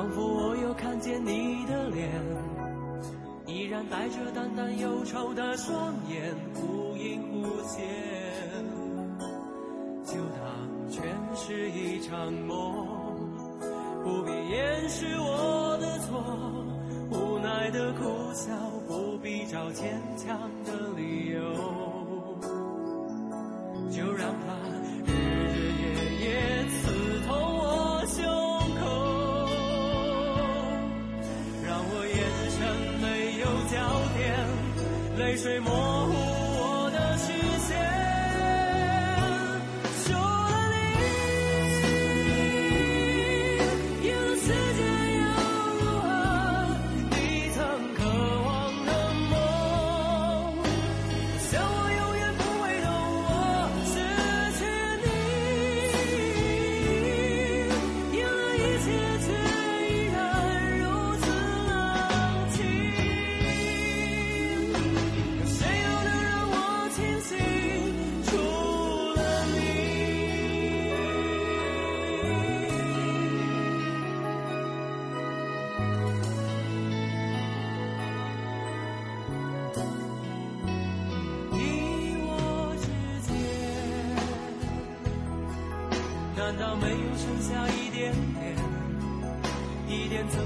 仿佛我又看见你的脸，依然带着淡淡忧愁的双眼，忽隐忽现，就当全是一场梦，不必掩饰我的错，无奈的苦笑，不必找坚强。水模糊。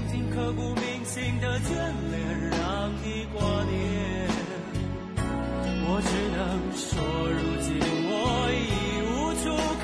曾经刻骨铭心的眷恋，让你挂念？我只能说，如今我已无处可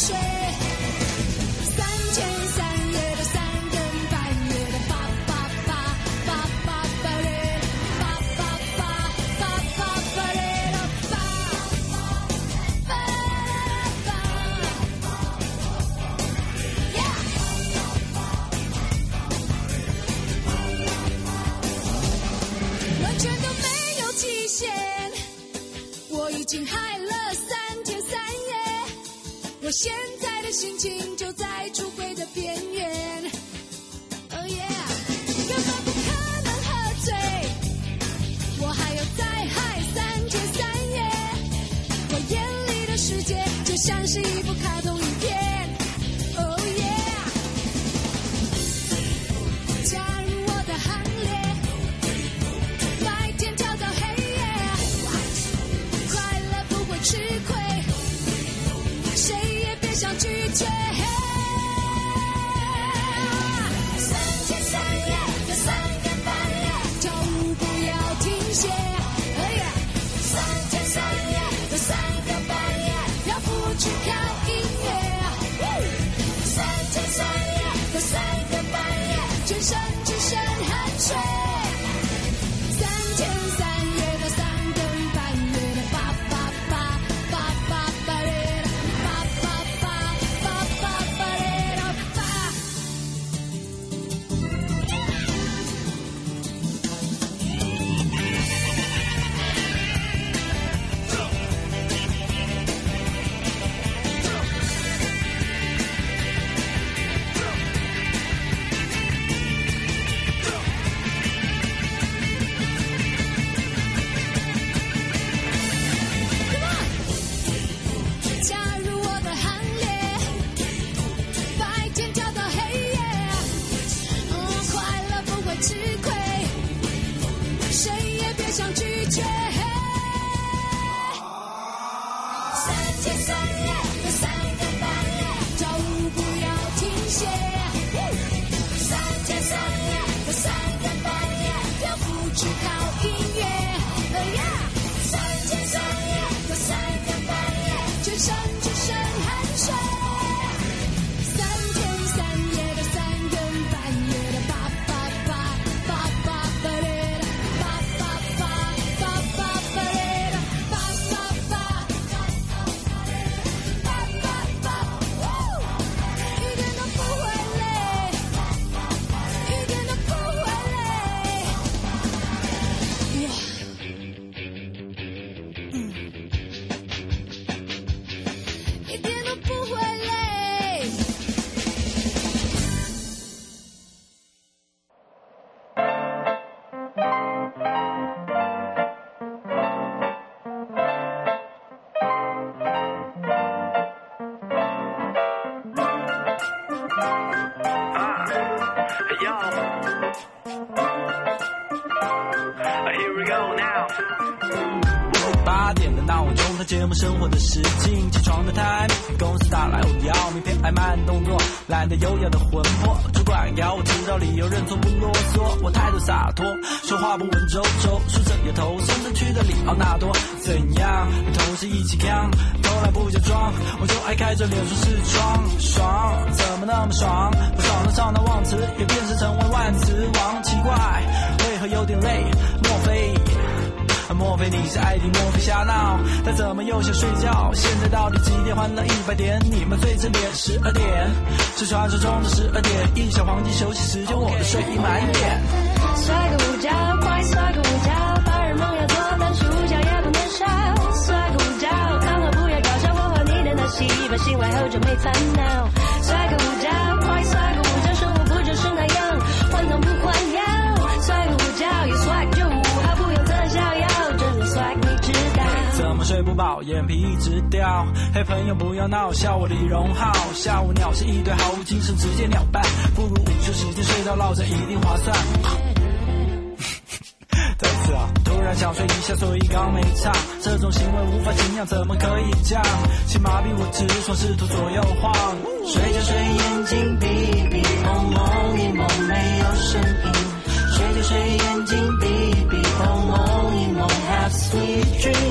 shame. 节目生活的时境，起床的 time，公司打来我的要命，偏，爱慢动作，懒得优雅的魂魄，主管要我知道理由。认错不啰嗦，我态度洒脱，说话不文绉绉，梳着摇头，生着去的里奥纳多，怎样？同事一起扛，从来不假装，我就爱开着脸说是装，爽，怎么那么爽？不爽的上到忘词，也变成成为万词王，奇怪，为何有点累？莫非？你是爱听，莫非瞎闹？他怎么又想睡觉？现在到底几点？换了一百点，你们最正点十二点，是传说中的十二点，印小黄金休息时间，我的睡意满点。睡个午觉，快睡个午觉，白日梦要做，但是午觉也不能少。睡个午觉，看我不要搞笑，我和你的那戏，把醒来后就没烦恼。眼皮一直掉。嘿，朋友不要闹，笑我李荣浩。下午鸟是一堆毫无精神，直接鸟蛋。不如午休时间睡到落枕，一定划算。再次啊，突然想睡一下，所以刚没唱。这种行为无法敬仰，怎么可以这样？请麻痹我直爽，试图左右晃。睡就睡，眼睛闭闭，梦梦一梦没有声音。睡就睡，眼睛闭闭，梦梦一梦，Have sweet dreams。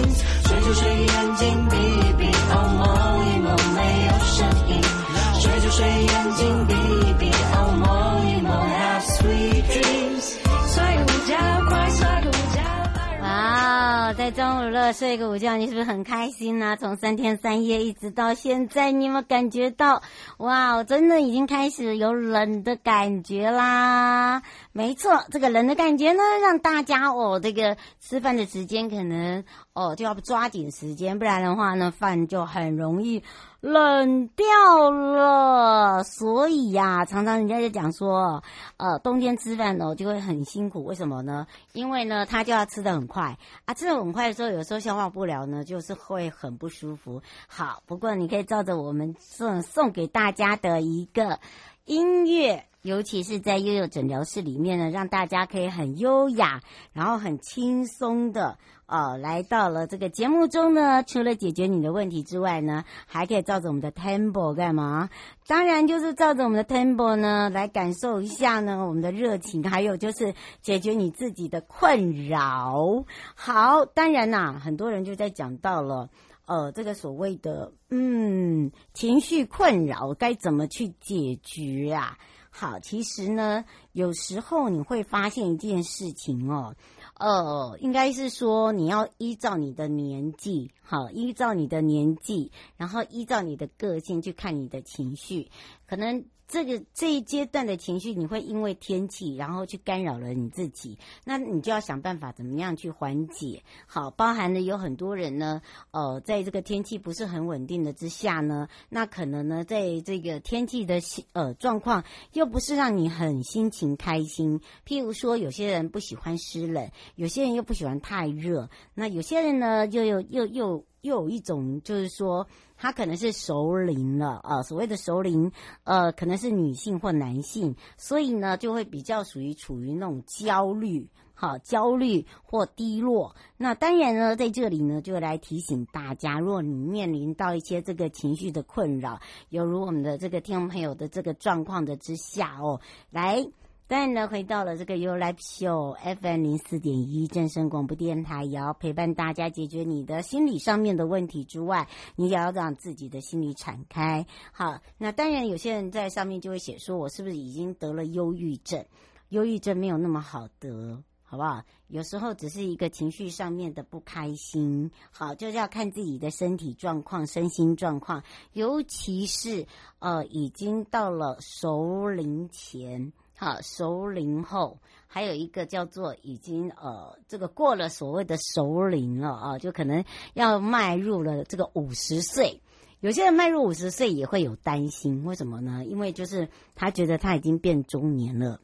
中午乐睡个午觉，你是不是很开心呢？从三天三夜一直到现在，你有没有感觉到？哇，我真的已经开始有冷的感觉啦。没错，这个冷的感觉呢，让大家哦，这个吃饭的时间可能哦就要抓紧时间，不然的话呢，饭就很容易冷掉了。所以呀、常常人家就讲说，呃，冬天吃饭哦就会很辛苦，为什么呢？因为呢，他就要吃得很快啊，吃得很快的时候，有时候消化不了呢，就是会很不舒服。好，不过你可以照着我们送送给大家的一个音乐。尤其是在悠悠诊疗室里面呢，让大家可以很优雅，然后很轻松的哦，来到了这个节目中呢。除了解决你的问题之外呢，还可以照着我们的 tempo 干嘛？当然就是照着我们的 tempo 呢，来感受一下呢我们的热情，还有就是解决你自己的困扰。好，当然啦，很多人就在讲到了，呃，这个所谓的嗯情绪困扰该怎么去解决啊？好，其实呢，有时候你会发现一件事情哦，呃，应该是说你要依照你的年纪，好，依照你的年纪，然后依照你的个性去看你的情绪，可能。这个这一阶段的情绪，你会因为天气，然后去干扰了你自己，那你就要想办法怎么样去缓解。好，包含了有很多人呢，呃，在这个天气不是很稳定的之下呢，那可能呢，在这个天气的呃状况又不是让你很心情开心。譬如说，有些人不喜欢湿冷，有些人又不喜欢太热，那有些人呢，又又又又又有一种就是说。他可能是熟龄了啊，所谓的熟龄，呃，可能是女性或男性，所以呢，就会比较属于处于那种焦虑，好，焦虑或低落。那当然呢，在这里呢，就来提醒大家，如果你面临到一些这个情绪的困扰，犹如我们的这个听众朋友的这个状况的之下哦，来。当然呢，回到了这个 U Live Show FM 零四点一正声广播电台，也要陪伴大家解决你的心理上面的问题之外，你也要让自己的心理敞开。好，那当然有些人在上面就会写说，我是不是已经得了忧郁症？忧郁症没有那么好得，好不好？有时候只是一个情绪上面的不开心。好，就是要看自己的身体状况、身心状况，尤其是呃，已经到了熟龄前。好，熟龄后还有一个叫做已经呃，这个过了所谓的熟龄了啊，就可能要迈入了这个五十岁。有些人迈入五十岁也会有担心，为什么呢？因为就是他觉得他已经变中年了。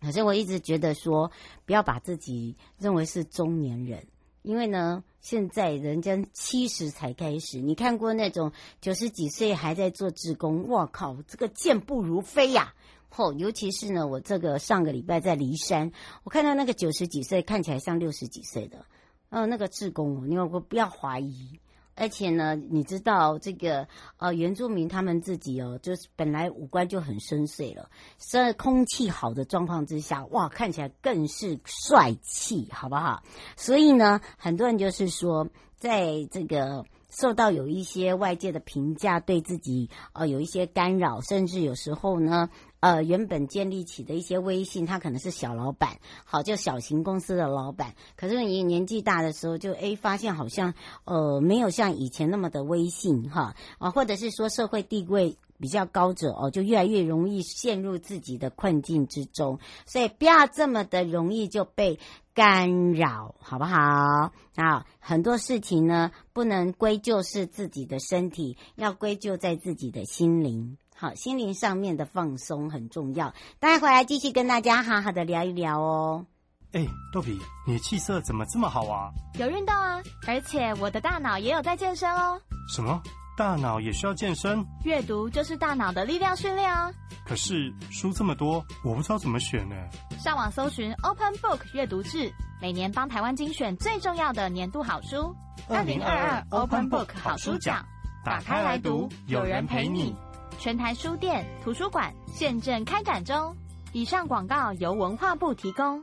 可是我一直觉得说，不要把自己认为是中年人，因为呢，现在人家七十才开始。你看过那种九十几岁还在做志工，哇靠，这个健步如飞呀！后，尤其是呢，我这个上个礼拜在梨山，我看到那个九十几岁看起来像六十几岁的，呃，那个志工，你有个不要怀疑，而且呢，你知道这个呃原住民他们自己哦，就是本来五官就很深邃了，在空气好的状况之下，哇，看起来更是帅气，好不好？所以呢，很多人就是说，在这个。受到有一些外界的评价，对自己呃有一些干扰，甚至有时候呢，呃原本建立起的一些威信，他可能是小老板，好，就小型公司的老板，可是你年纪大的时候就，就诶发现好像呃没有像以前那么的威信哈啊，或者是说社会地位比较高者哦，就越来越容易陷入自己的困境之中，所以不要这么的容易就被。干扰好不好？啊，很多事情呢，不能归咎是自己的身体，要归咎在自己的心灵。好，心灵上面的放松很重要。待会来继续跟大家好好的聊一聊哦。哎，豆皮，你的气色怎么这么好啊？有运动啊，而且我的大脑也有在健身哦。什么？大脑也需要健身？阅读就是大脑的力量训练啊。可是书这么多，我不知道怎么选呢。上网搜寻 Open Book 阅读志，每年帮台湾精选最重要的年度好书。二零二二 Open Book 好书奖，打开来读，有人陪你。全台书店、图书馆现正开展中。以上广告由文化部提供。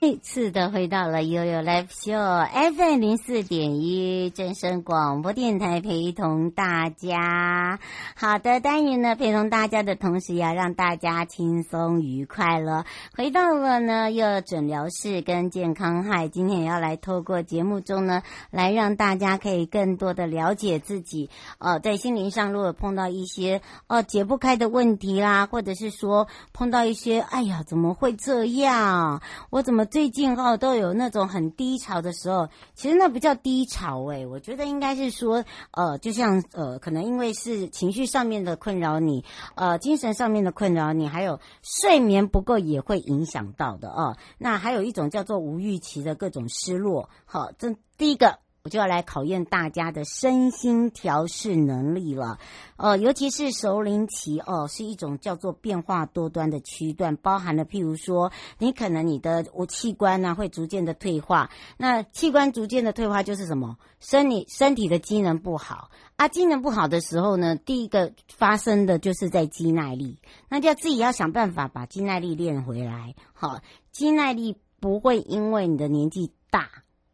再次的回到了悠悠 Live Show FM 零四点一正声广播电台，陪同大家。好的，单元呢，陪同大家的同时，要让大家轻松愉快了。回到了呢，又诊疗室跟健康嗨，今天也要来透过节目中呢，来让大家可以更多的了解自己。呃，在心灵上，如果碰到一些呃解不开的问题啦，或者是说碰到一些，哎呀，怎么会这样？我怎么？最近哈都有那种很低潮的时候，其实那不叫低潮诶、我觉得应该是说，呃，就像呃，可能因为是情绪上面的困扰你，呃，精神上面的困扰你，还有睡眠不够也会影响到的哦。那还有一种叫做无预期的各种失落，好，这第一个。我就要来考验大家的身心调试能力了，呃，尤其是熟龄期哦，是一种叫做变化多端的区段，包含了譬如说，你可能你的我器官呢、会逐渐的退化，那器官逐渐的退化就是什么？身体身体的机能不好啊，机能不好的时候呢，第一个发生的就是在肌耐力，那就要自己要想办法把肌耐力练回来。好，肌耐力不会因为你的年纪大。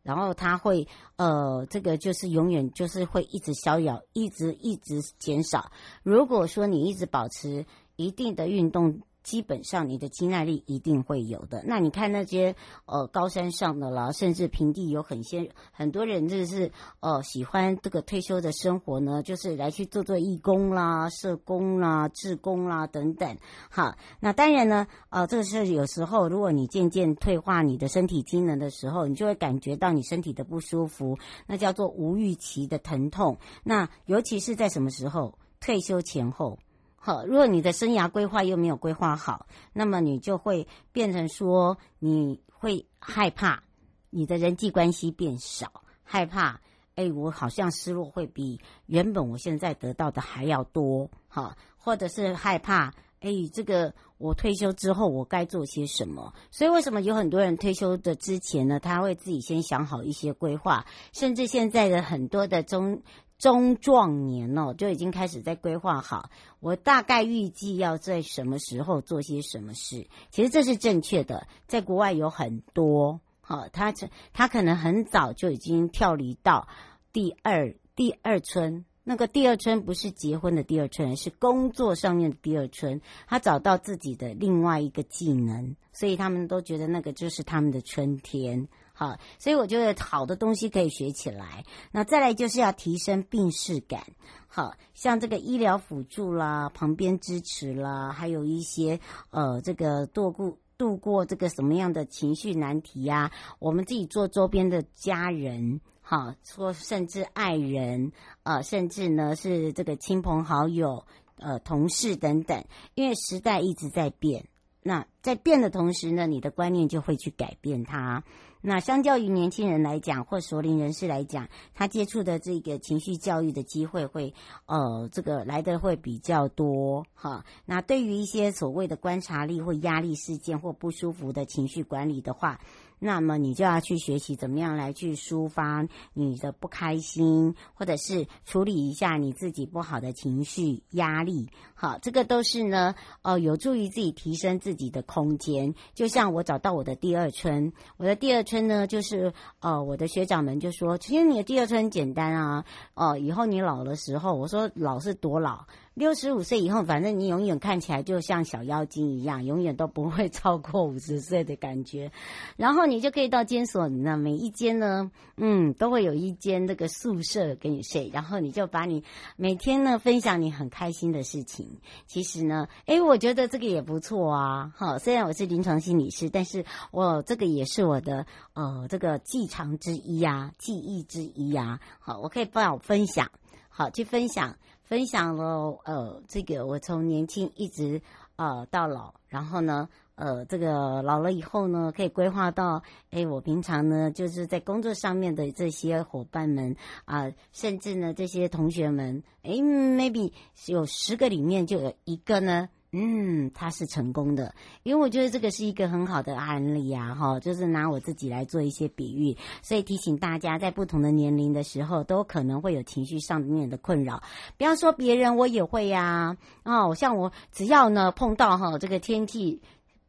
然后它会，呃，这个就是永远就是会一直逍遥，一直一直减少。如果说你一直保持一定的运动。基本上你的肌耐力一定会有的。那你看那些呃高山上的啦，甚至平地有很些很多人就是呃喜欢这个退休的生活呢，就是来去做做义工啦、社工啦、志工啦等等。好，那当然呢，呃，这个是有时候如果你渐渐退化你的身体机能的时候，你就会感觉到你身体的不舒服，那叫做无预期的疼痛。那尤其是在什么时候？退休前后。好，如果你的生涯规划又没有规划好，那么你就会变成说，你会害怕你的人际关系变少，害怕，哎，我好像失落会比原本我现在得到的还要多，好，或者是害怕，哎，这个我退休之后我该做些什么？所以为什么有很多人退休的之前呢，他会自己先想好一些规划，甚至现在的很多的中。中壮年哦，就已经开始在规划好，我大概预计要在什么时候做些什么事。其实这是正确的，在国外有很多，好，他他可能很早就已经跳离到第二第二春。那个第二春不是结婚的第二春，是工作上面的第二春。他找到自己的另外一个技能，所以他们都觉得那个就是他们的春天。好，所以我觉得好的东西可以学起来。那再来就是要提升病视感，好，像这个医疗辅助啦、旁边支持啦，还有一些呃，这个度过度过这个什么样的情绪难题呀、我们自己做周边的家人，好，说甚至爱人，呃，甚至呢是这个亲朋好友、呃同事等等，因为时代一直在变。那在变的同时呢，你的观念就会去改变它。那相较于年轻人来讲，或熟龄人士来讲，他接触的这个情绪教育的机会会，呃，这个来的会比较多哈。那对于一些所谓的观察力或压力事件或不舒服的情绪管理的话，那么你就要去学习怎么样来去抒发你的不开心，或者是处理一下你自己不好的情绪压力。好，这个都是呢，呃，有助于自己提升自己的空间。就像我找到我的第二春，我的第二春呢，就是呃，我的学长们就说，其实你的第二春很简单啊，哦、呃，以后你老的时候，我说老是多老。六十五岁以后，反正你永远看起来就像小妖精一样，永远都不会超过五十岁的感觉。然后你就可以到监所，那每一间呢，嗯，都会有一间那个宿舍给你睡。然后你就把你每天呢分享你很开心的事情。其实呢，诶，我觉得这个也不错啊。哈，虽然我是临床心理师，但是我这个也是我的呃这个技长之一呀，技艺之一呀。好，我可以帮我分享，好去分享。分享了，呃，这个我从年轻一直呃到老，然后呢，呃，这个老了以后呢，可以规划到，哎，我平常呢就是在工作上面的这些伙伴们啊、甚至呢这些同学们，哎，maybe 有十个里面就有一个呢。嗯，他是成功的，因为我觉得这个是一个很好的案例啊，哈，就是拿我自己来做一些比喻，所以提醒大家，在不同的年龄的时候，都可能会有情绪上面的困扰。比方说别人，我也会呀，哦，像我只要呢碰到哈这个天气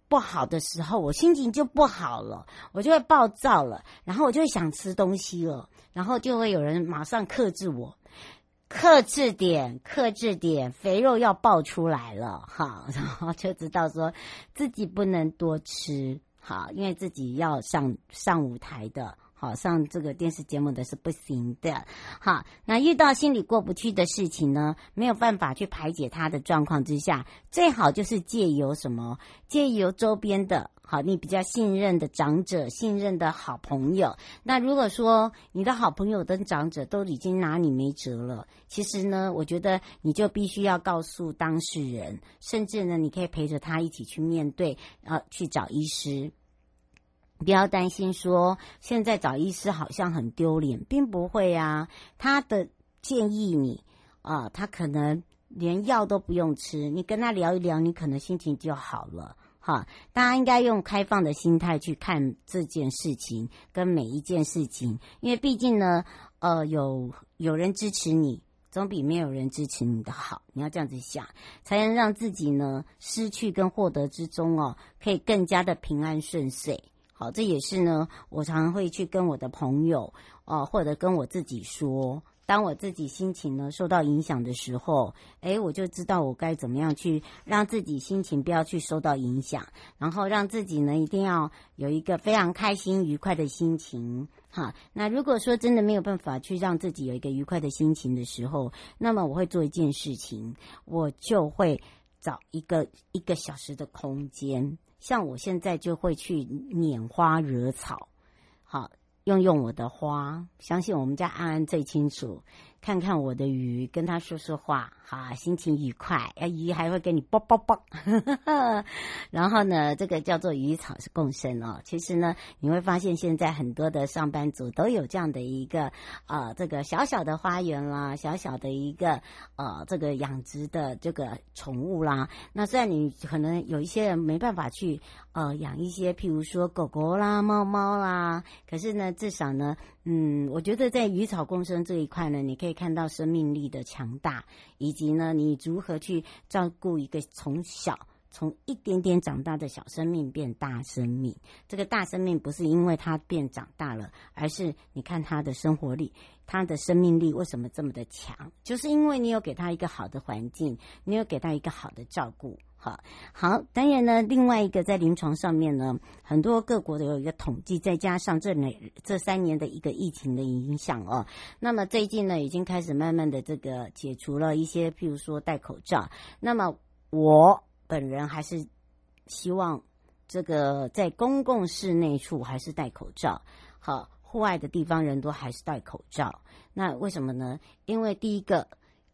不好的时候，我心情就不好了，我就会暴躁了，然后我就会想吃东西了，然后就会有人马上克制我。克制点，克制点，肥肉要爆出来了，哈，然后就知道说自己不能多吃，好，因为自己要上上舞台的。好，上这个电视节目的是不行的。好，那遇到心里过不去的事情呢，没有办法去排解它的状况之下，最好就是借由什么？借由周边的，好，你比较信任的长者、信任的好朋友。那如果说你的好朋友跟长者都已经拿你没辙了，其实呢，我觉得你就必须要告诉当事人，甚至呢，你可以陪着他一起去面对，呃，去找医师。不要担心说现在找医师好像很丢脸，并不会啊。他的建议你啊，他可能连药都不用吃，你跟他聊一聊，你可能心情就好了。哈，大家应该用开放的心态去看这件事情跟每一件事情，因为毕竟呢，呃，有有人支持你，总比没有人支持你的好。你要这样子想，才能让自己呢失去跟获得之中哦，可以更加的平安顺遂。好，这也是呢，我常常会去跟我的朋友，呃，或者跟我自己说，当我自己心情呢受到影响的时候，诶，我就知道我该怎么样去让自己心情不要去受到影响，然后让自己呢一定要有一个非常开心愉快的心情。哈，那如果说真的没有办法去让自己有一个愉快的心情的时候，那么我会做一件事情，我就会找一个一个小时的空间。像我现在就会去拈花惹草，好，用用我的花，相信我们家安安最清楚。看看我的鱼，跟他说说话，哈，心情愉快。啊，鱼还会跟你啵啵啵。然后呢，这个叫做鱼草是共生哦。其实呢，你会发现现在很多的上班族都有这样的一个呃，这个小小的花园啦，小小的一个呃，这个养殖的这个宠物啦。那虽然你可能有一些人没办法去呃养一些，譬如说狗狗啦、猫猫啦，可是呢，至少呢。嗯，我觉得在鱼草共生这一块呢，你可以看到生命力的强大，以及呢，你如何去照顾一个从小从一点点长大的小生命变大生命。这个大生命不是因为它变长大了，而是你看它的生活力，它的生命力为什么这么的强？就是因为你有给它一个好的环境，你有给它一个好的照顾。好，好，当然呢，另外一个在临床上面呢，很多各国都有一个统计，再加上这两这三年的一个疫情的影响哦，那么最近呢，已经开始慢慢的这个解除了一些，譬如说戴口罩。那么我本人还是希望这个在公共室内处还是戴口罩，好，户外的地方人多还是戴口罩。那为什么呢？因为第一个，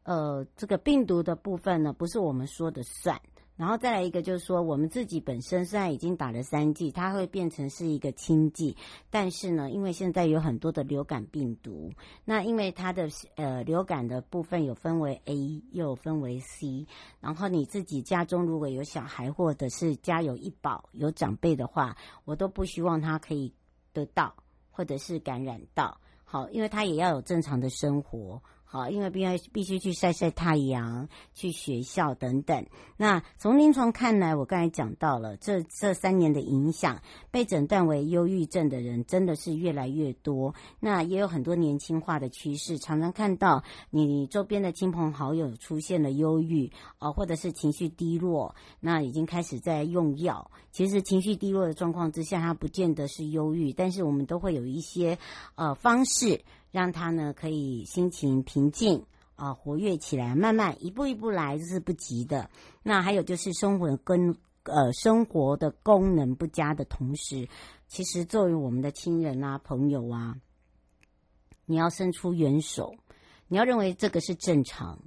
呃，这个病毒的部分呢，不是我们说的算。然后再来一个就是说，我们自己本身虽然已经打了三剂，它会变成是一个轻剂，但是呢，因为现在有很多的流感病毒，那因为它的呃流感的部分有分为 A，又分为 C，然后你自己家中如果有小孩或者是家有一宝有长辈的话，我都不希望他可以得到或者是感染到，好，因为他也要有正常的生活。好，因为必要必须去晒晒太阳，去学校等等。那从临床看来，我刚才讲到了这这三年的影响，被诊断为忧郁症的人真的是越来越多。那也有很多年轻化的趋势，常常看到你周边的亲朋好友出现了忧郁啊，或者是情绪低落，那已经开始在用药。其实情绪低落的状况之下，它不见得是忧郁，但是我们都会有一些呃方式。让他呢可以心情平静啊，活跃起来，慢慢一步一步来，这是不急的。那还有就是生活跟呃生活的功能不佳的同时，其实作为我们的亲人啊、朋友啊，你要伸出援手，你要认为这个是正常，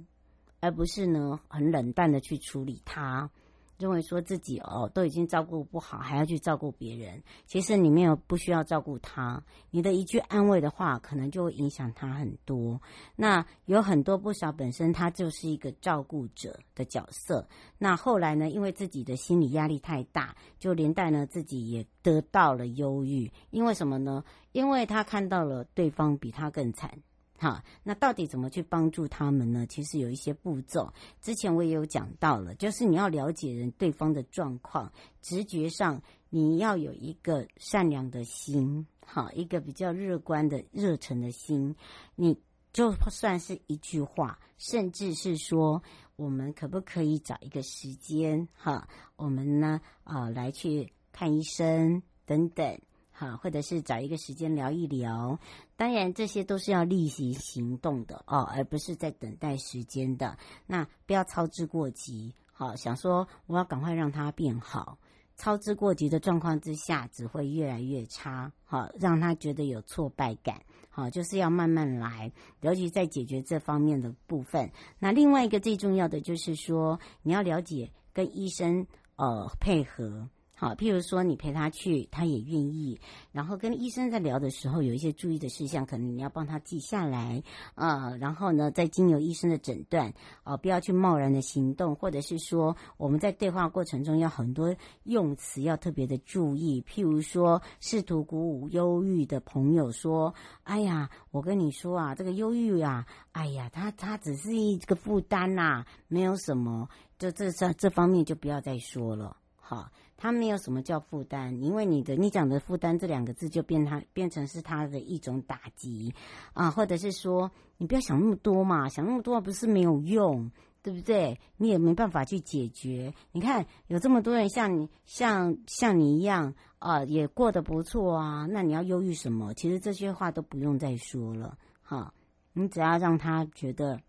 而不是呢很冷淡的去处理它。认为说自己哦都已经照顾不好，还要去照顾别人。其实你没有不需要照顾他，你的一句安慰的话，可能就会影响他很多。那有很多不少本身他就是一个照顾者的角色。那后来呢，因为自己的心理压力太大，就连带呢自己也得到了忧郁。因为什么呢？因为他看到了对方比他更惨。好，那到底怎么去帮助他们呢？其实有一些步骤，之前我也有讲到了，就是你要了解人对方的状况，直觉上你要有一个善良的心，好，一个比较乐观的热忱的心，你就算是一句话，甚至是说，我们可不可以找一个时间，哈，我们呢，啊，来去看医生等等。好，或者是找一个时间聊一聊，当然这些都是要立即行动的哦，而不是在等待时间的。那不要操之过急，好，想说我要赶快让它变好，操之过急的状况之下，只会越来越差。好，让他觉得有挫败感。好，就是要慢慢来，尤其在解决这方面的部分。那另外一个最重要的就是说，你要了解跟医生呃配合。好，譬如说你陪他去，他也愿意。然后跟医生在聊的时候，有一些注意的事项，可能你要帮他记下来、呃。然后呢，再经由医生的诊断，啊、呃，不要去贸然的行动，或者是说我们在对话过程中要很多用词要特别的注意。譬如说，试图鼓舞忧郁的朋友说：“哎呀，我跟你说啊，这个忧郁啊，哎呀，他他只是一个负担呐、啊，没有什么，就这这这方面就不要再说了。”好。他没有什么叫负担，因为你的你讲的负担这两个字就变他变成是他的一种打击啊，或者是说你不要想那么多嘛，想那么多不是没有用，对不对？你也没办法去解决。你看有这么多人像你像像你一样啊，也过得不错啊，那你要忧郁什么？其实这些话都不用再说了哈，你只要让他觉得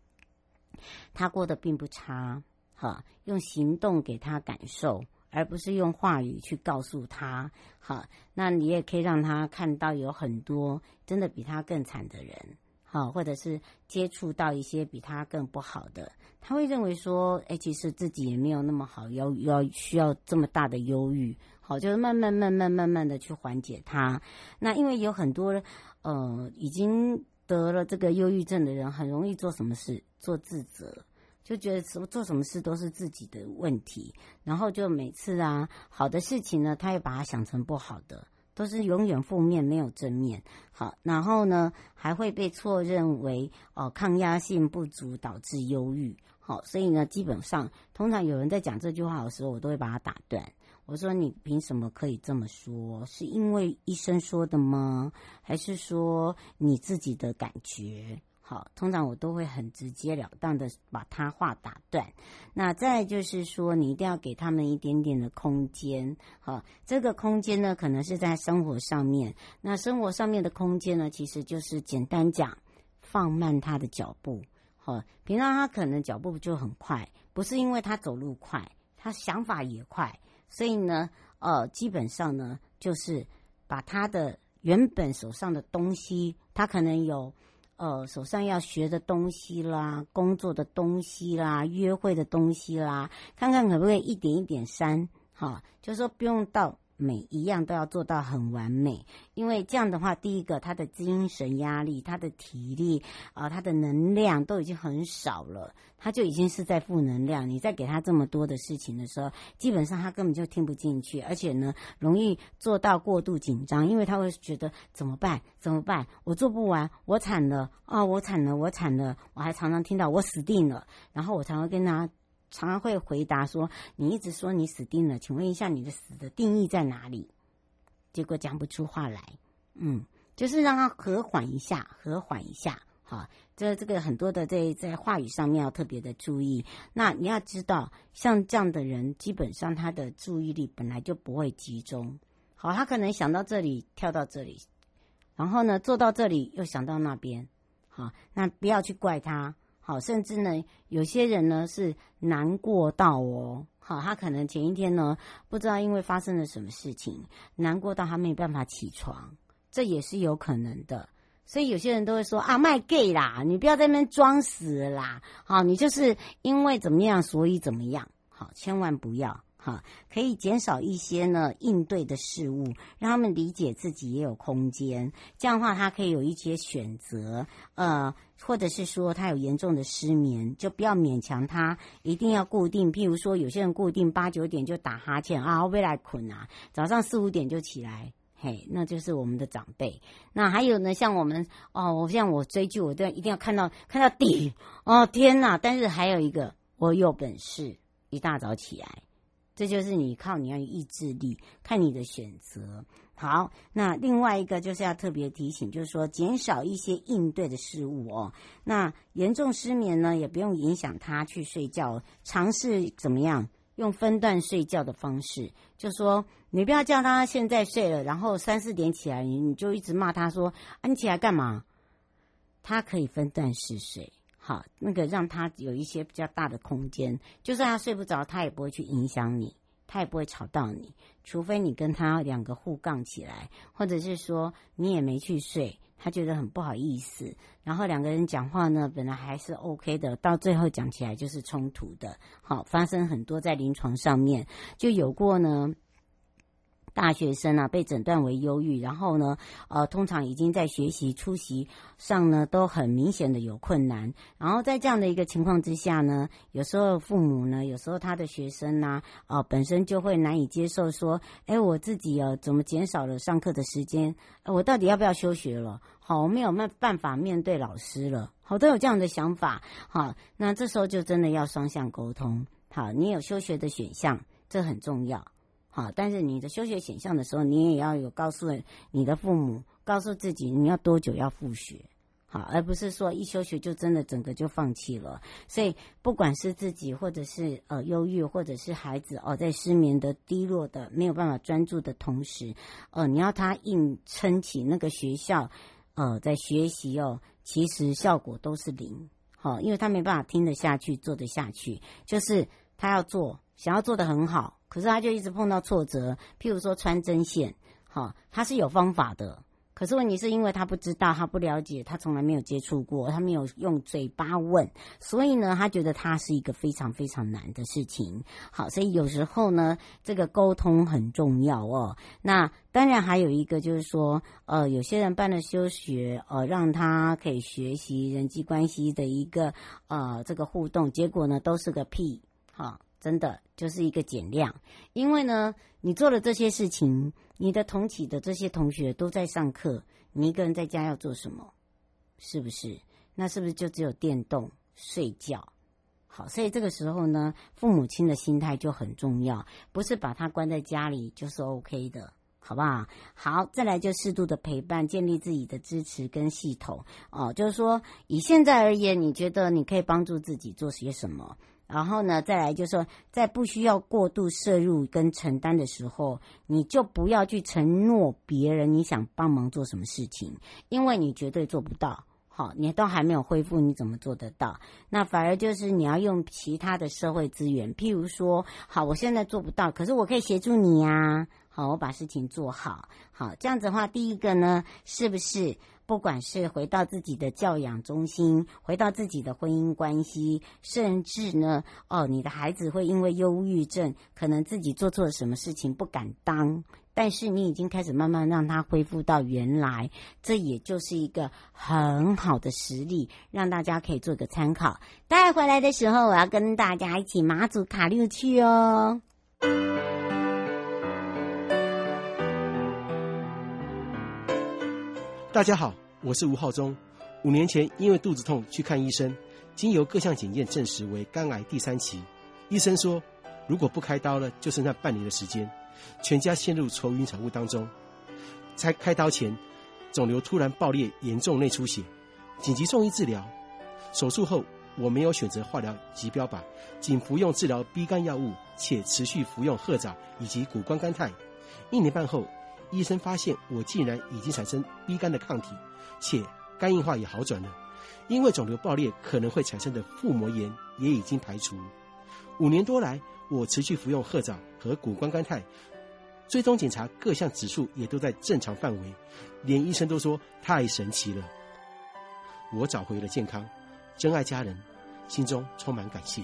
他过得并不差，哈，用行动给他感受。而不是用话语去告诉他，好，那你也可以让他看到有很多真的比他更惨的人，好，或者是接触到一些比他更不好的，他会认为说，哎，其实自己也没有那么好，要要需要这么大的忧郁，好，就是慢慢慢慢慢慢的去缓解他。那因为有很多呃已经得了这个忧郁症的人，很容易做什么事做自责。就觉得什么做什么事都是自己的问题，然后就每次啊好的事情呢，他也把它想成不好的，都是永远负面没有正面。好，然后呢还会被错认为哦抗压性不足导致忧郁。好，所以呢基本上通常有人在讲这句话的时候，我都会把它打断。我说你凭什么可以这么说？是因为医生说的吗？还是说你自己的感觉？好，通常我都会很直截了当的把他话打断。那再就是说，你一定要给他们一点点的空间。好，这个空间呢，可能是在生活上面。那生活上面的空间呢，其实就是简单讲，放慢他的脚步。好，平常他可能脚步就很快，不是因为他走路快，他想法也快。所以呢，呃，基本上呢，就是把他的原本手上的东西，他可能有。呃手上要学的东西啦、工作的东西啦、约会的东西啦，看看可不可以一点一点删，哈，就是说不用到。每一样都要做到很完美，因为这样的话，第一个，他的精神压力、他的体力啊、他的能量都已经很少了，他就已经是在负能量。你再给他这么多的事情的时候，基本上他根本就听不进去，而且呢，容易做到过度紧张，因为他会觉得怎么办？怎么办？我做不完，我惨了啊、我惨了，我惨了！我还常常听到我死定了，然后我才会跟他。常常会回答说：“你一直说你死定了，请问一下你的死的定义在哪里？”结果讲不出话来。嗯，就是让他和缓一下，和缓一下。好，这这个很多的在在话语上面要特别的注意。那你要知道，像这样的人，基本上他的注意力本来就不会集中。好，他可能想到这里，跳到这里，然后呢，做到这里又想到那边。好，那不要去怪他。好，甚至呢，有些人呢是难过到哦，好，他可能前一天呢不知道因为发生了什么事情，难过到他没办法起床，这也是有可能的。所以有些人都会说啊，卖 gay 啦，你不要在那边装死啦，好，你就是因为怎么样，所以怎么样，好，千万不要。哈，可以减少一些呢应对的事物，让他们理解自己也有空间。这样的话，他可以有一些选择，呃，或者是说他有严重的失眠，就不要勉强他一定要固定。譬如说，有些人固定八九点就打哈欠啊，未来困啊，早上四五点就起来，嘿，那就是我们的长辈。那还有呢，像我们哦，我像我追剧，我都一定要看到看到底哦，天哪！但是还有一个，我有本事一大早起来。这就是你靠你要有意志力，看你的选择。好，那另外一个就是要特别提醒，就是说减少一些应对的事物哦。那严重失眠呢，也不用影响他去睡觉，尝试怎么样用分段睡觉的方式，就说你不要叫他现在睡了，然后三四点起来，你你就一直骂他说啊，你起来干嘛？他可以分段式睡。好，那个让他有一些比较大的空间，就算他睡不着，他也不会去影响你，他也不会吵到你，除非你跟他两个互杠起来，或者是说你也没去睡，他觉得很不好意思，然后两个人讲话呢，本来还是 OK 的，到最后讲起来就是冲突的。好，发生很多在临床上面就有过呢。大学生啊，被诊断为忧郁，然后呢，呃，通常已经在学习、出席上呢都很明显的有困难。然后在这样的一个情况之下呢，有时候父母呢，有时候他的学生呢，啊，本身就会难以接受，说，哎，我自己呃，怎么减少了上课的时间？我到底要不要休学了？好，我没有办办法面对老师了。好，都有这样的想法。好，那这时候就真的要双向沟通。好，你有休学的选项，这很重要。好，但是你的休学选项的时候，你也要有告诉你的父母，告诉自己你要多久要复学，好，而不是说一休学就真的整个就放弃了。所以，不管是自己或者是呃忧郁，或者是孩子哦，在失眠的低落的没有办法专注的同时，呃，你要他硬撑起那个学校，呃，在学习哦，其实效果都是零，好，因为他没办法听得下去，做得下去，就是他要做，想要做得很好。可是他就一直碰到挫折，譬如说穿针线，哈，他是有方法的。可是问题是因为他不知道，他不了解，他从来没有接触过，他没有用嘴巴问，所以呢，他觉得他是一个非常非常难的事情。好，所以有时候呢，这个沟通很重要哦。那当然还有一个就是说，呃，有些人办了休学，呃，让他可以学习人际关系的一个呃这个互动，结果呢都是个屁，哈。真的就是一个减量，因为呢，你做了这些事情，你的同期的这些同学都在上课，你一个人在家要做什么？是不是？那是不是就只有电动睡觉？好，所以这个时候呢，父母亲的心态就很重要，不是把他关在家里就是 OK 的，好不好？好，再来就适度的陪伴，建立自己的支持跟系统哦，就是说以现在而言，你觉得你可以帮助自己做些什么？然后呢，再来就是说，在不需要过度摄入跟承担的时候，你就不要去承诺别人你想帮忙做什么事情，因为你绝对做不到。好，你都还没有恢复，你怎么做得到？那反而就是你要用其他的社会资源，譬如说，好，我现在做不到，可是我可以协助你呀。好，我把事情做好。好，这样子的话，第一个呢，是不是不管是回到自己的教养中心，回到自己的婚姻关系，甚至呢，哦，你的孩子会因为忧郁症，可能自己做错了什么事情不敢当，但是你已经开始慢慢让他恢复到原来，这也就是一个很好的实例，让大家可以做个参考。带回来的时候，我要跟大家一起马祖卡六去哦。大家好，我是吴浩中。五年前因为肚子痛去看医生，经由各项检验证实为肝癌第三期。医生说，如果不开刀了，就剩下半年的时间，全家陷入愁云惨雾当中。在开刀前，肿瘤突然爆裂，严重内出血，紧急送医治疗。手术后，我没有选择化疗及标靶，仅服用治疗 B 肝药物，且持续服用褐藻以及谷胱甘肽。一年半后。医生发现我竟然已经产生 B 肝的抗体，且肝硬化也好转了。因为肿瘤爆裂可能会产生的腹膜炎也已经排除。五年多来，我持续服用褐藻和谷胱甘肽，追踪检查各项指数也都在正常范围，连医生都说太神奇了。我找回了健康，珍爱家人，心中充满感谢。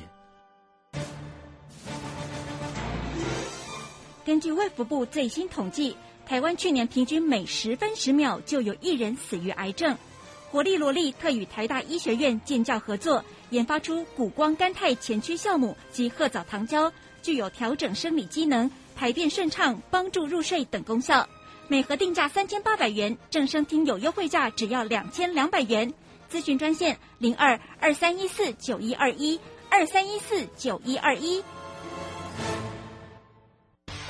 根据卫福部最新统计。台湾去年平均每十分十秒就有一人死于癌症。活力罗力特与台大医学院建教合作，研发出谷胱甘肽前驱酵母及褐藻糖胶，具有调整生理机能、排便顺畅、帮助入睡等功效。每盒定价三千八百元，正声听有优惠价只要两千两百元。咨询专线零二二三一四九一二一二三一四九一二一。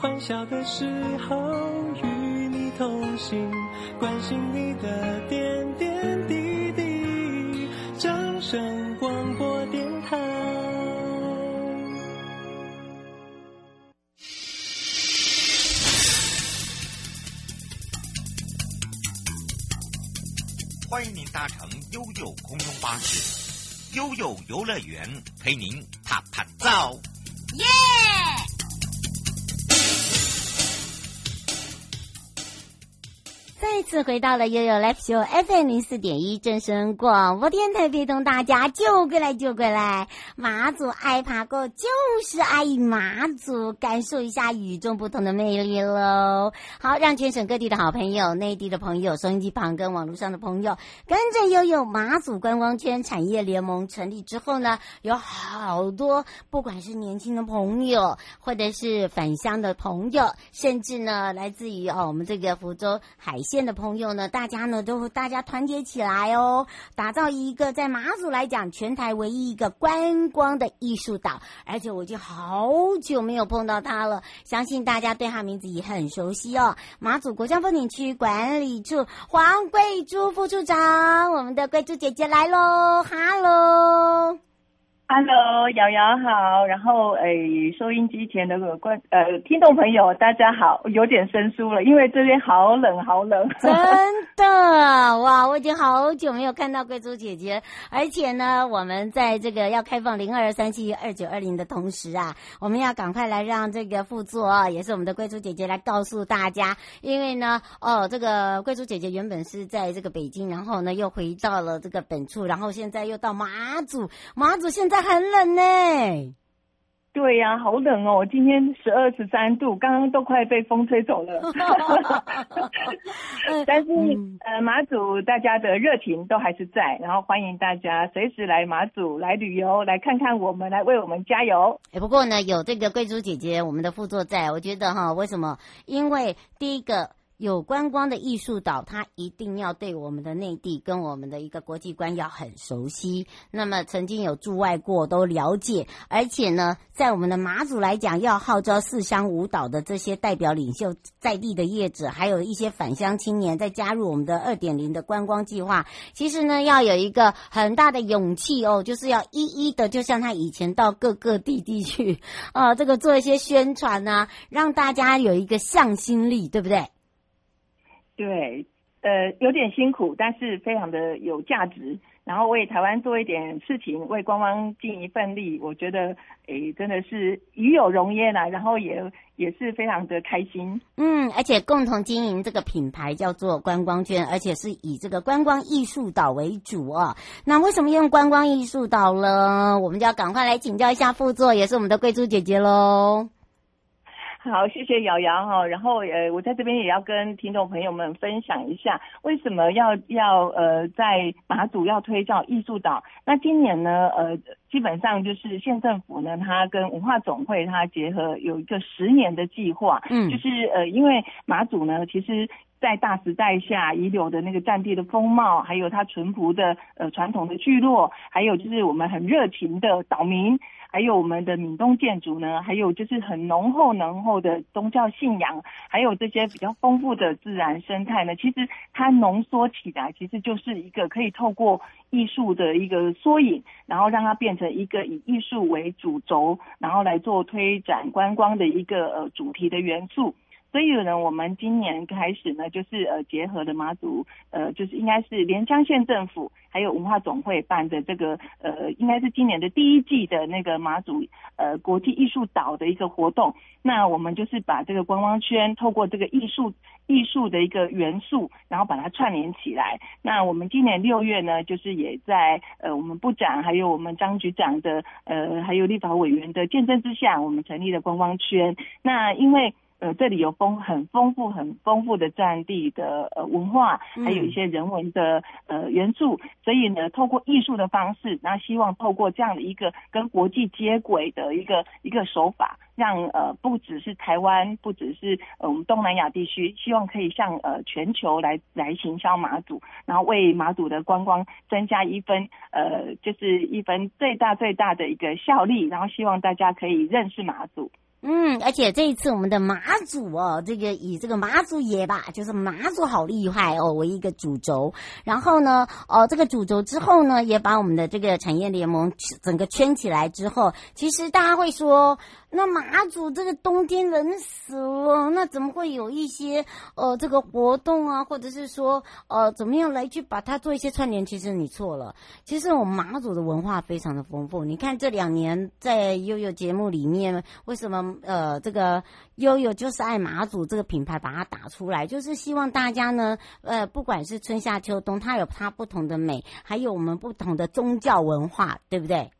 欢笑的时候与你同行，关心你的点点滴滴。掌声广播电台。欢迎您搭乘悠悠空中巴士，悠悠游乐园陪您趴趴走。耶、再次回到了悠悠 Live Show FM 零四点一正声广播电台，陪同大家就过来就过来，马祖爱爬过就是爱马祖，感受一下与众不同的魅力喽。好，让全省各地的好朋友、内地的朋友、收音机旁跟网络上的朋友，跟着悠悠马祖观光圈产业联盟成立之后呢，有好多不管是年轻的朋友，或者是返乡的朋友，甚至呢来自于哦我们这个福州海。鲜的朋友呢，大家呢都大家团结起来哦，打造一个在马祖来讲全台唯一一个观光的艺术岛，而且我已经好久没有碰到他了，相信大家对他名字也很熟悉哦。马祖国家风景区管理处黄桂珠副处长，我们的桂珠姐姐来喽，哈喽。Hello，瑶瑶好，然后诶，收音机前的观呃听众朋友大家好，有点生疏了，因为这边好冷好冷，真的哇，我已经好久没有看到贵珠姐姐，而且呢，我们在这个要开放零二三七二九二零的同时啊，我们要赶快来让这个副座啊，也是我们的贵珠姐姐来告诉大家，因为呢，哦，这个贵族姐姐原本是在这个北京，然后呢又回到了这个本处，然后现在又到马祖，马祖现在。很冷呢，对呀、啊，好冷哦！今天十二十三度，刚刚都快被风吹走了。但是、嗯、呃，马祖大家的热情都还是在，然后欢迎大家随时来马祖来旅游，来看看我们，来为我们加油。哎，不过呢，有这个贵族姐姐，我们的副座在，我觉得哈，为什么？因为第一个。有观光的艺术岛，它一定要对我们的内地跟我们的一个国际观要很熟悉。那么曾经有驻外过，都了解。而且呢，在我们的马祖来讲，要号召四乡五岛的这些代表领袖、在地的业者，还有一些返乡青年，再加入我们的二点零的观光计划。其实呢，要有一个很大的勇气哦，就是要一一的，就像他以前到各个地地去啊、这个做一些宣传啊，让大家有一个向心力，对不对？对，呃，有点辛苦，但是非常的有价值。然后为台湾做一点事情，为观光尽一份力，我觉得，诶，真的是与有荣焉啦。然后也也是非常的开心。嗯，而且共同经营这个品牌叫做观光圈，而且是以这个观光艺术岛为主啊。那为什么用观光艺术岛呢？我们就要赶快来请教一下副座，也是我们的贵珠姐姐喽。好，谢谢瑶瑶哈。然后呃，我在这边也要跟听众朋友们分享一下，为什么要要呃在马祖要推造艺术岛。那今年呢，呃，基本上就是县政府呢，它跟文化总会它结合有一个十年的计划，嗯，就是呃，因为马祖呢，其实在大时代下遗留的那个战地的风貌，还有它淳朴的呃传统的聚落，还有就是我们很热情的岛民。还有我们的闽东建筑呢，还有就是很浓厚浓厚的宗教信仰，还有这些比较丰富的自然生态呢，其实它浓缩起来，其实就是一个可以透过艺术的一个缩影，然后让它变成一个以艺术为主轴，然后来做推展观光的一个呃主题的元素。所以呢，我们今年开始呢，就是呃结合的马祖，呃，就是应该是连江县政府还有文化总会办的这个呃，应该是今年的第一季的那个马祖呃国际艺术岛的一个活动。那我们就是把这个观光圈透过这个艺术艺术的一个元素，然后把它串联起来。那我们今年六月呢，就是也在呃我们部长还有我们张局长的呃还有立法委员的见证之下，我们成立了观光圈。那因为呃，这里有丰很丰富、很丰富的战地的呃文化，还有一些人文的呃元素，所以呢，透过艺术的方式，那希望透过这样的一个跟国际接轨的一个一个手法，让呃不只是台湾，不只是呃我们东南亚地区，希望可以向呃全球来来行销马祖，然后为马祖的观光增加一分呃就是一分最大最大的一个效力，然后希望大家可以认识马祖。嗯，而且这一次我们的马祖哦，这个以这个马祖爷吧，就是马祖好厉害哦为一个主轴，然后呢，哦这个主轴之后呢，也把我们的这个产业联盟整个圈起来之后，其实大家会说。那马祖这个冬天冷死了，那怎么会有一些呃这个活动啊，或者是说呃怎么样来去把它做一些串联？其实你错了，其实我们马祖的文化非常的丰富。你看这两年在悠悠节目里面，为什么呃这个悠悠就是爱马祖这个品牌把它打出来，就是希望大家呢呃不管是春夏秋冬，它有它不同的美，还有我们不同的宗教文化，对不对？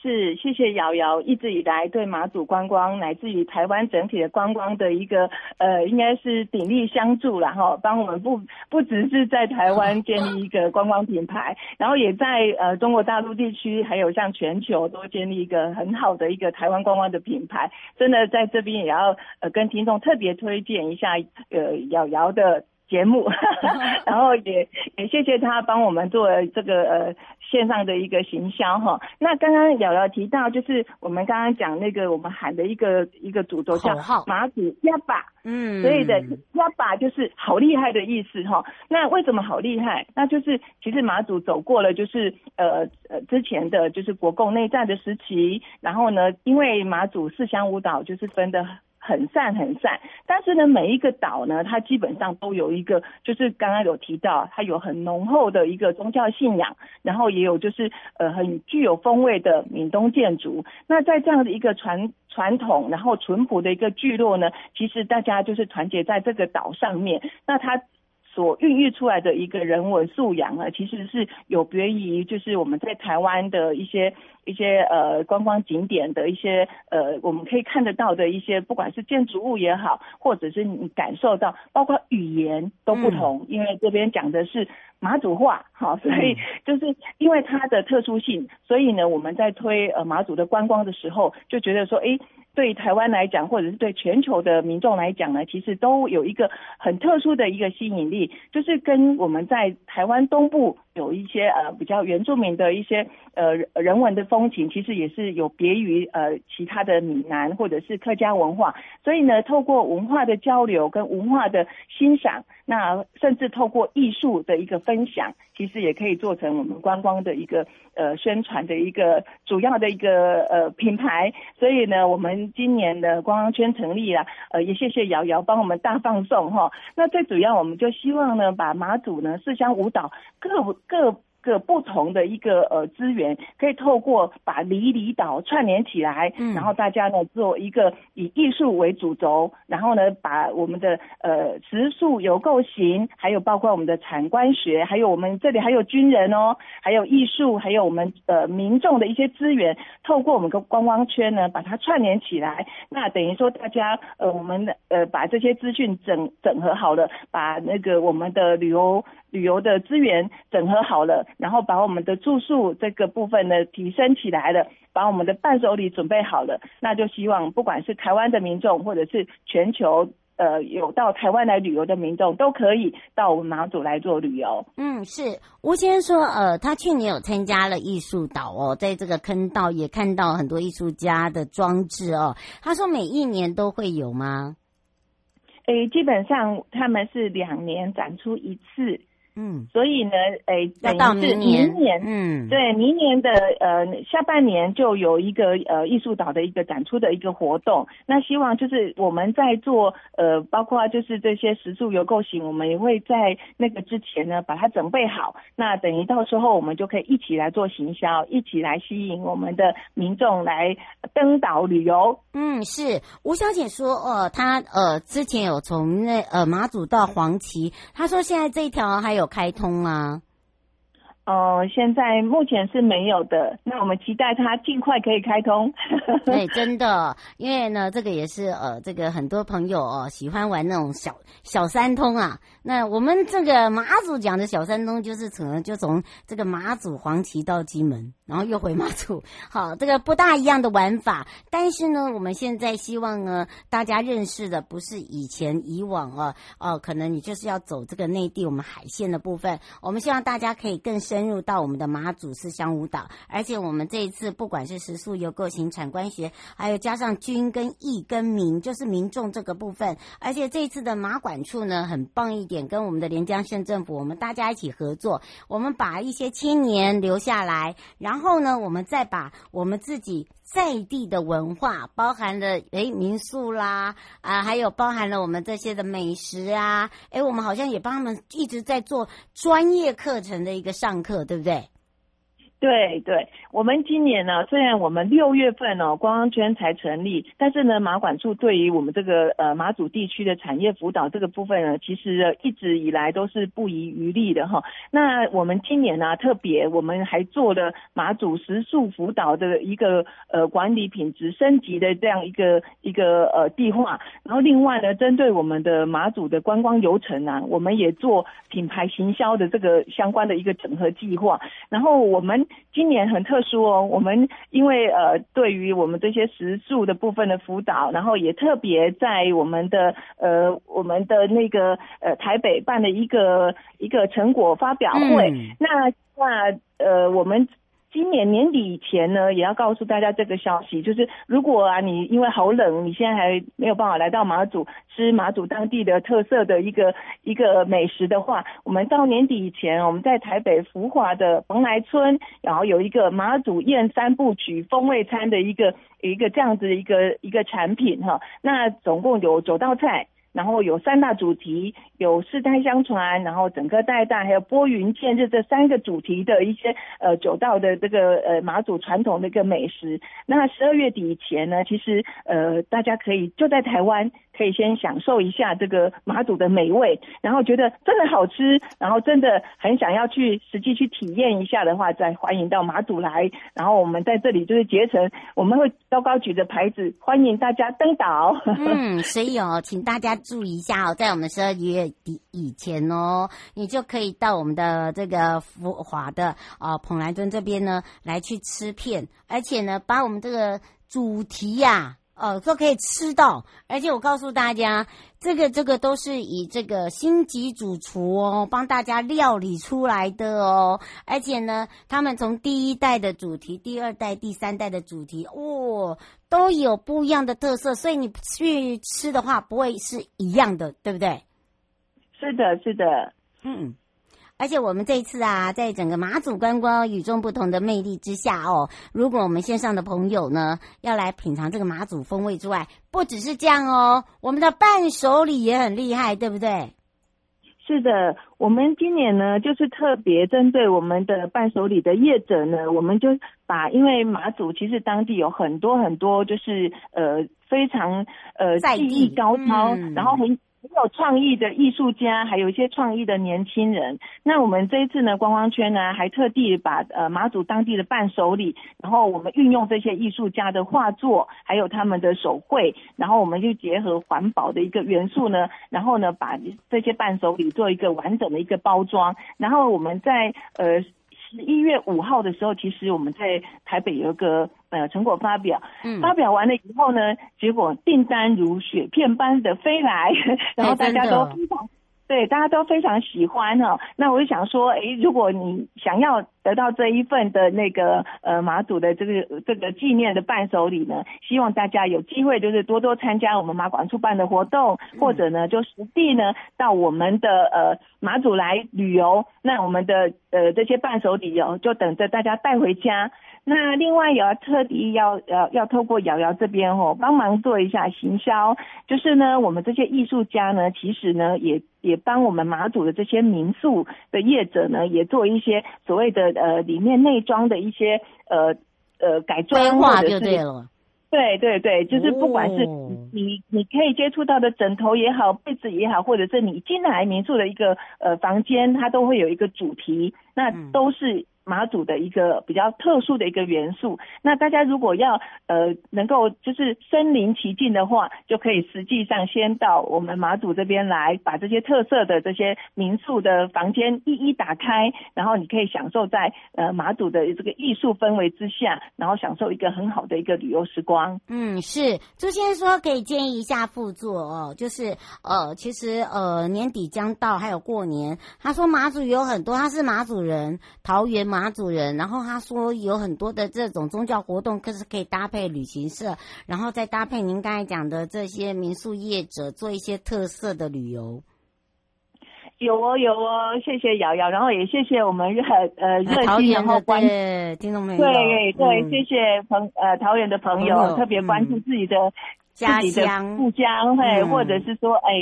是，谢谢瑶瑶一直以来对马祖观光，乃至于台湾整体的观光的一个呃，应该是鼎力相助了哈，帮我们不不只是在台湾建立一个观光品牌，然后也在呃中国大陆地区，还有像全球都建立一个很好的一个台湾观光的品牌。真的在这边也要呃跟听众特别推荐一下呃瑶瑶的。节目，然后也也谢谢他帮我们做这个呃线上的一个行销哈。那刚刚瑶瑶提到，就是我们刚刚讲那个我们喊的一个一个主轴叫马祖压把，嗯，所以的压把就是好厉害的意思哈。那为什么好厉害？那就是其实马祖走过了就是呃呃之前的就是国共内战的时期，然后呢，因为马祖四乡舞蹈就是分的。很散很散，但是呢，每一个岛呢，它基本上都有一个，就是刚刚有提到，它有很浓厚的一个宗教信仰，然后也有就是呃很具有风味的闽东建筑。那在这样的一个传传统，然后淳朴的一个聚落呢，其实大家就是团结在这个岛上面，那它。所孕育出来的一个人文素养啊，其实是有别于就是我们在台湾的一些一些呃观光景点的一些呃我们可以看得到的一些，不管是建筑物也好，或者是你感受到，包括语言都不同，嗯、因为这边讲的是马祖话，好，所以就是因为它的特殊性，所以呢，我们在推呃马祖的观光的时候，就觉得说，哎。对台湾来讲，或者是对全球的民众来讲呢，其实都有一个很特殊的一个吸引力，就是跟我们在台湾东部有一些呃比较原住民的一些呃人文的风情，其实也是有别于呃其他的闽南或者是客家文化。所以呢，透过文化的交流跟文化的欣赏，那甚至透过艺术的一个分享，其实也可以做成我们观光的一个呃宣传的一个主要的一个呃品牌。所以呢，我们。今年的观光圈成立了，呃，也谢谢瑶瑶帮我们大放送哈。那最主要，我们就希望呢，把马祖呢四乡五岛各各。个不同的一个呃资源，可以透过把离离岛串联起来，嗯，然后大家呢做一个以艺术为主轴，然后呢把我们的呃食宿游购行，还有包括我们的产官学，还有我们这里还有军人哦，还有艺术，还有我们呃民众的一些资源，透过我们的观光圈呢把它串联起来，那等于说大家呃我们呃把这些资讯整整合好了，把那个我们的旅游。旅游的资源整合好了，然后把我们的住宿这个部分呢提升起来了，把我们的伴手礼准备好了，那就希望不管是台湾的民众，或者是全球呃有到台湾来旅游的民众，都可以到我们马祖来做旅游。嗯，是吴先生说，呃，他去年有参加了艺术岛哦，在这个坑道也看到很多艺术家的装置哦。他说每一年都会有吗？诶，基本上他们是两年展出一次。嗯，所以呢，诶，要到明年，明年，嗯，对，明年的呃下半年就有一个呃艺术岛的一个展出的一个活动。那希望就是我们在做呃，包括就是这些食宿游构行，我们也会在那个之前呢把它准备好。那等于到时候我们就可以一起来做行销，一起来吸引我们的民众来登岛旅游。嗯，是吴小姐说，呃，她呃之前有从那呃马祖到黄岐，她说现在这一条还有。开通吗？哦、呃，现在目前是没有的。那我们期待它尽快可以开通。对，真的，因为呢，这个也是呃，这个很多朋友哦喜欢玩那种小小三通啊。那我们这个马祖讲的小三通，就是可能就从这个马祖黄岐到金门。然后又回马祖，好，这个不大一样的玩法。但是呢，我们现在希望呢，大家认识的不是以前以往啊，哦，可能你就是要走这个内地我们海线的部分。我们希望大家可以更深入到我们的马祖四乡五岛，而且我们这一次不管是食宿游构行产官学，还有加上军跟义跟民，就是民众这个部分。而且这一次的马管处呢，很棒一点，跟我们的连江县政府，我们大家一起合作，我们把一些青年留下来，然后。呢，我们再把我们自己在地的文化，包含了诶民宿啦，啊，还有包含了我们这些的美食啊，诶我们好像也帮他们一直在做专业课程的一个上课，对不对？对对，我们今年呢，虽然我们六月份哦观光圈才成立，但是呢，马管处对于我们这个呃马祖地区的产业辅导这个部分呢，其实一直以来都是不遗余力的哈。那我们今年呢，特别我们还做了马祖食宿辅导的一个呃管理品质升级的这样一个一个呃计划，然后另外呢，针对我们的马祖的观光游程啊，我们也做品牌行销的这个相关的一个整合计划，然后我们。今年很特殊哦，我们因为呃，对于我们这些食宿的部分的辅导，然后也特别在我们的呃我们的那个呃台北办了一个一个成果发表会，嗯、那那呃我们。今年年底以前呢，也要告诉大家这个消息，就是如果啊，你因为好冷，你现在还没有办法来到马祖吃马祖当地的特色的一个一个美食的话，我们到年底以前，我们在台北福华的蓬莱村，然后有一个马祖宴三部曲风味餐的一个一个这样子的一个一个产品哈，那总共有九道菜。然后有三大主题，有世代相传，然后整个代代，还有拨云见日这三个主题的一些呃九道的这个呃马祖传统的一个美食。那十二月底以前呢，其实呃大家可以就在台湾可以先享受一下这个马祖的美味，然后觉得真的好吃，然后真的很想要去实际去体验一下的话，再欢迎到马祖来。然后我们在这里就是结成，我们会高高举着牌子欢迎大家登岛。嗯，所以哦，请大家注意一下哦，在我们十二月底以前哦，你就可以到我们的这个福华的啊、呃、蓬莱墩这边呢来去吃片，而且呢，把我们这个主题呀、哦，都可以吃到，而且我告诉大家，这个这个都是以这个星级主厨哦，帮大家料理出来的哦，而且呢，他们从第一代的主题、第二代、第三代的主题，哦，都有不一样的特色，所以你去吃的话，不会是一样的，对不对？是的，是的，嗯。而且我们这次啊，在整个马祖观光与众不同的魅力之下哦，如果我们线上的朋友呢要来品尝这个马祖风味之外，不只是这样哦，我们的伴手礼也很厉害，对不对？是的，我们今年呢就是特别针对我们的伴手礼的业者呢，我们就把因为马祖其实当地有很多很多就是呃非常呃技艺高超，嗯、然后很。很有创意的艺术家，还有一些创意的年轻人。那我们这一次呢，观光圈呢，还特地把呃马祖当地的伴手礼，然后我们运用这些艺术家的画作，还有他们的手绘，然后我们就结合环保的一个元素呢，然后呢，把这些伴手礼做一个完整的一个包装，然后我们在呃。十一月五号的时候，其实我们在台北有一个呃成果发表，嗯，发表完了以后呢，结果订单如雪片般的飞来，然后大家都非常。对，大家都非常喜欢哈、哦。那我就想说，诶，如果你想要得到这一份的那个呃马祖的这个这个纪念的伴手礼呢，希望大家有机会就是多多参加我们马馆处办的活动，或者呢就实地呢到我们的呃马祖来旅游。那我们的呃这些伴手礼哦，就等着大家带回家。那另外也要特地要要要透过瑶瑶这边哦，帮忙做一下行销，就是呢，我们这些艺术家呢，其实呢也也帮我们马祖的这些民宿的业者呢，也做一些所谓的呃里面内装的一些呃呃改装或者是对了，对对对，就是不管是你你可以接触到的枕头也好，被子也好，或者是你进来民宿的一个呃房间，它都会有一个主题，那都是。马祖的一个比较特殊的一个元素，那大家如果要呃能够就是身临其境的话，就可以实际上先到我们马祖这边来，把这些特色的这些民宿的房间一一打开，然后你可以享受在呃马祖的这个艺术氛围之下，然后享受一个很好的一个旅游时光。嗯，是朱先生说可以建议一下副座哦，就是呃其实呃年底将到，还有过年，他说马祖有很多，他是马祖人，桃园马。马祖人，然后他说有很多的这种宗教活动，可是可以搭配旅行社，然后再搭配您刚才讲的这些民宿业者，做一些特色的旅游。有哦，有哦，谢谢瑶瑶，然后也谢谢我们热呃热心然后关对听众朋友，对对，谢谢朋呃桃园的朋友、嗯、特别关注自己的家乡、自己的故乡，会、嗯、或者是说哎。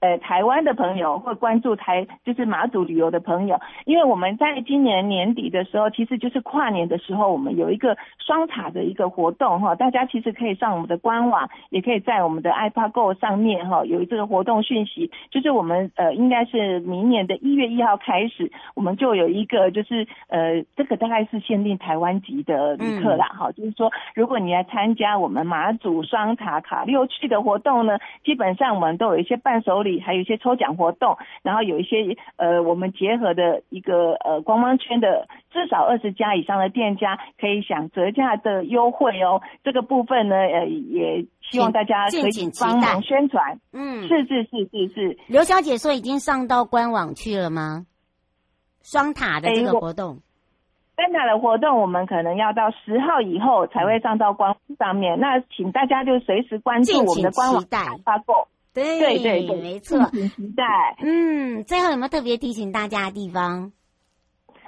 呃，台湾的朋友或关注台就是马祖旅游的朋友，因为我们在今年年底的时候，其实就是跨年的时候，我们有一个双塔的一个活动哈，大家其实可以上我们的官网，也可以在我们的 iPago 上面哈，有这个活动讯息，就是我们呃应该是明年的一月一号开始，我们就有一个就是呃这个大概是限定台湾籍的旅客啦哈，嗯、就是说如果你来参加我们马祖双塔卡六区的活动呢，基本上我们都有一些伴手礼。还有一些抽奖活动，然后有一些呃，我们结合的一个呃，观光圈的至少二十家以上的店家可以享折价的优惠哦。这个部分呢，呃，也希望大家可以帮忙宣传。嗯，是是是是是。刘小姐说已经上到官网去了吗？双塔的这个活动，双塔的活动我们可能要到十号以后才会上到官网上面。那请大家就随时关注我们的官网发购。对对对，对没错。期待。嗯，最后有没有特别提醒大家的地方？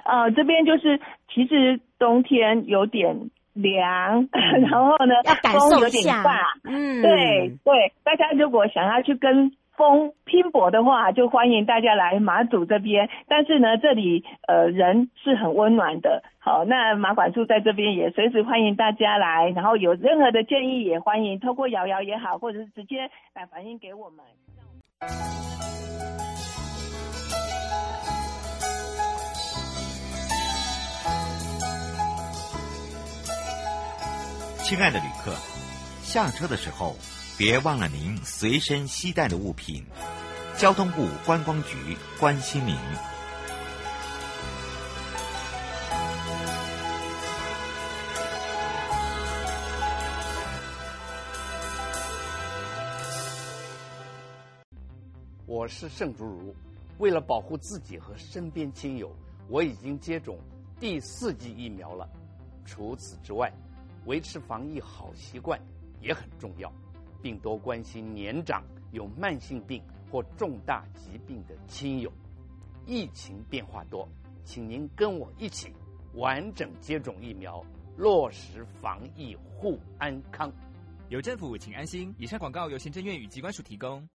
呃，这边就是其实冬天有点凉，然后呢，要感受一下。风有点大。嗯，对对，大家如果想要去跟风拼搏的话，就欢迎大家来马祖这边。但是呢，这里呃人是很温暖的。好，那马管处在这边也随时欢迎大家来，然后有任何的建议也欢迎透过瑶瑶也好，或者是直接来反映给我们。亲爱的旅客，下车的时候别忘了您随身携带的物品。交通部观光局关心您。我是盛竹如，为了保护自己和身边亲友，我已经接种第四剂疫苗了。除此之外，维持防疫好习惯也很重要，并多关心年长、有慢性病或重大疾病的亲友。疫情变化多，请您跟我一起完整接种疫苗，落实防疫护安康。有政府，请安心。以上广告由行政院与机关署提供。